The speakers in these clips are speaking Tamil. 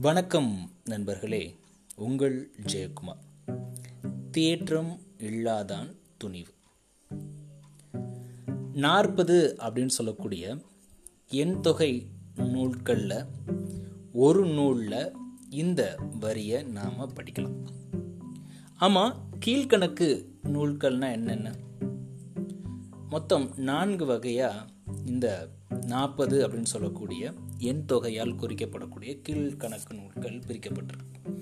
வணக்கம் நண்பர்களே உங்கள் ஜெயக்குமார். தேற்றம் இல்லாதான் துணிவு. நாற்பது அப்படின்னு சொல்லக்கூடிய என் தொகை நூல்களில் ஒரு நூலில் இந்த வரியை நாம் படிக்கலாம். ஆமாம் கீழ்கணக்கு நூல்கள்னால் என்னென்ன? மொத்தம் நான்கு வகையாக இந்த நாற்பது அப்படின்னு சொல்லக்கூடிய எண் தொகையால் குறிக்கப்படக்கூடிய கீழ்கணக்கு நூல்கள் பிரிக்கப்பட்டிருக்கு.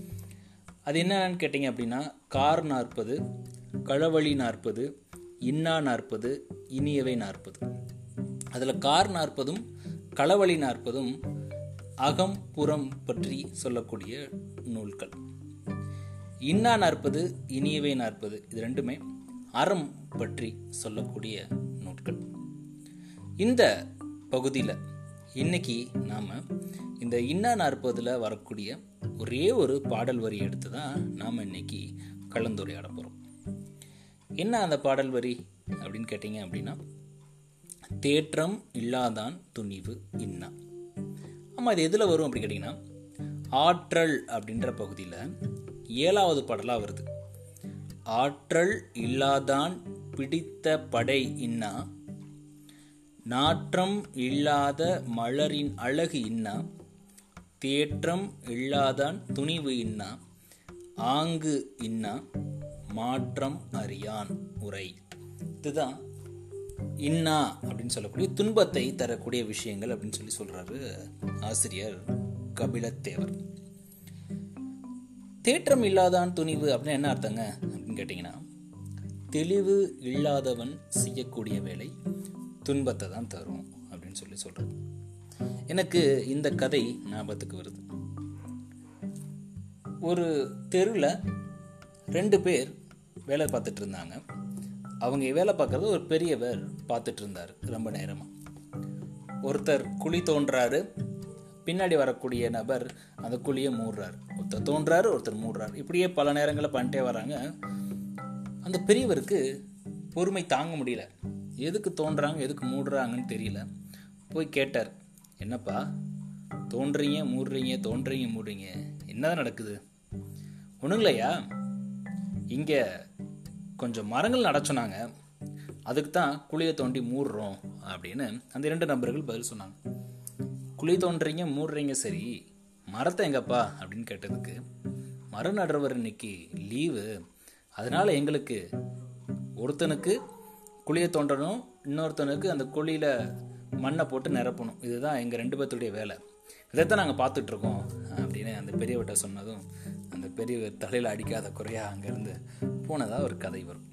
அது என்னன்னு கேட்டிங்க அப்படின்னா கார் நாற்பது களவழி நாற்பது இன்னா நாற்பது இனியவை நாற்பது. அதில் கார் நாற்பதும் களவழி நாற்பதும் அகம் புறம் பற்றி சொல்லக்கூடிய நூல்கள். இன்னா நாற்பது இனியவை நாற்பது இது ரெண்டுமே அறம் பற்றி சொல்லக்கூடிய நூல்கள். இந்த பகுதியில் இன்னைக்கு நாம் இந்த இன்னா நாற்பதில் வரக்கூடிய ஒரே ஒரு பாடல் வரி எடுத்து தான் நாம் இன்னைக்கு கலந்துரையாட போகிறோம் என்ன அந்த பாடல் வரி அப்படின்னு கேட்டிங்க அப்படின்னா தேற்றம் இல்லாதான் துணிவு இன்னா. ஆமாம் இது எதில் வரும் அப்படி கேட்டிங்கன்னா ஆற்றல் அப்படின்ற பகுதியில் ஏழாவது பாடலாக வருது. ஆற்றல் இல்லாதான் பிடித்த படை இன்னா நாற்றம் இல்லாத மலரின் அழகு இன்னா? தேற்றம் இல்லாதான் துணிவு இன்னா? ஆங்கு இன்னா? மாற்றம் அறியான் உரை. இதுதான் இன்னா அப்படின்னு சொல்லக்கூடிய துன்பத்தை தரக்கூடிய விஷயங்கள் அப்படின்னு சொல்லி சொல்றாரு ஆசிரியர் கபிலத்தேவர் தேற்றம் இல்லாதான் துணிவு அப்படின்னு என்ன அர்த்தங்க அப்படின்னு கேட்டிங்கன்னா தெளிவு இல்லாதவன் செய்யக்கூடிய வேலை துன்பத்தை தான் தரும் அப்படின்னு சொல்லி சொல்கிறது எனக்கு இந்த கதை ஞாபகத்துக்கு வருது. ஒரு தெருவில் ரெண்டு பேர் வேலை பார்த்துட்டு இருந்தாங்க. அவங்க வேலை பார்க்குறது ஒரு பெரியவர் பார்த்துட்டு இருந்தார் ரொம்ப நேரமாக ஒருத்தர் குழி தோன்றாரு. பின்னாடி வரக்கூடிய நபர் அந்த குழியை மூடுறாரு. ஒருத்தர் தோன்றாரு ஒருத்தர் மூடுறாரு. இப்படியே பல நேரங்களில் பண்ணிட்டே வராங்க. அந்த பெரியவருக்கு பொறுமை தாங்க முடியல. எதுக்கு தோன்றாங்க எதுக்கு மூடுறாங்கன்னு தெரியல. போய் கேட்டார் என்னப்பா தோன்றீங்க மூடுறீங்க தோன்றீங்க மூடுறீங்க. என்னதான் நடக்குது? ஒன்றுங்களையா இங்கே கொஞ்சம் மரங்கள் நட சொன்னாங்க. அதுக்கு தான் குழியை தோண்டி மூடுறோம் அப்படின்னு அந்த இரண்டு நபர்கள் பதில் சொன்னாங்க. குழி தோன்றீங்க மூடுறீங்க சரி. மரத்தை எங்கப்பா? அப்படின்னு கேட்டதுக்கு மரம் நடுறவர் இன்னைக்கு லீவு. அதனால் எங்களுக்கு ஒருத்தனுக்கு குழியை தோண்டணும் இன்னொருத்தனுக்கு அந்த குழியில் மண்ணை போட்டு நிரப்பணும். இதுதான் எங்கள் ரெண்டு பேர்த்துடைய வேலை. இதைத்தான் நாங்கள் பார்த்துட்ருக்கோம் அப்படின்னு அந்த பெரியவர்கிட்ட சொன்னதும் அந்த பெரியவர் தலையில் அடிக்காத குறையாக அங்கேருந்து போனதாக ஒரு கதை வரும்.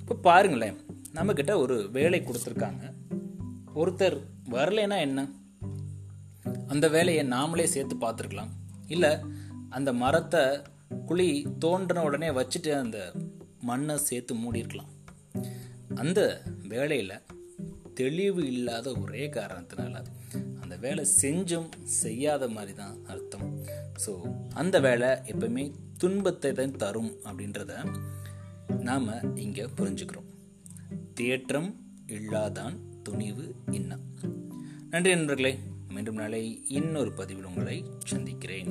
இப்போ பாருங்களேன் நம்மக்கிட்ட ஒரு வேலை கொடுத்துருக்காங்க. ஒருத்தர் வரலைன்னா என்ன? அந்த வேலையை நாமளே சேர்த்து பார்த்துருக்கலாம். இல்லை அந்த மரத்தை குழி தோன்றின உடனே வச்சுட்டு அந்த மண்ணை சேர்த்து மூடியிருக்கலாம். அந்த வேலையில் தெளிவு இல்லாத ஒரே காரணத்தினால அந்த வேலை செஞ்சும் செய்யாத மாதிரி தான் அர்த்தம். ஸோ அந்த வேலை எப்பவுமே துன்பத்தை தான் தரும் அப்படின்றத நாம் இங்கே புரிஞ்சுக்கிறோம். தேற்றம் இல்லாதான் துணிவு என்ன நன்றி நண்பர்களே மீண்டும் நாளை இன்னொரு பதிவில் உங்களை சந்திக்கிறேன்.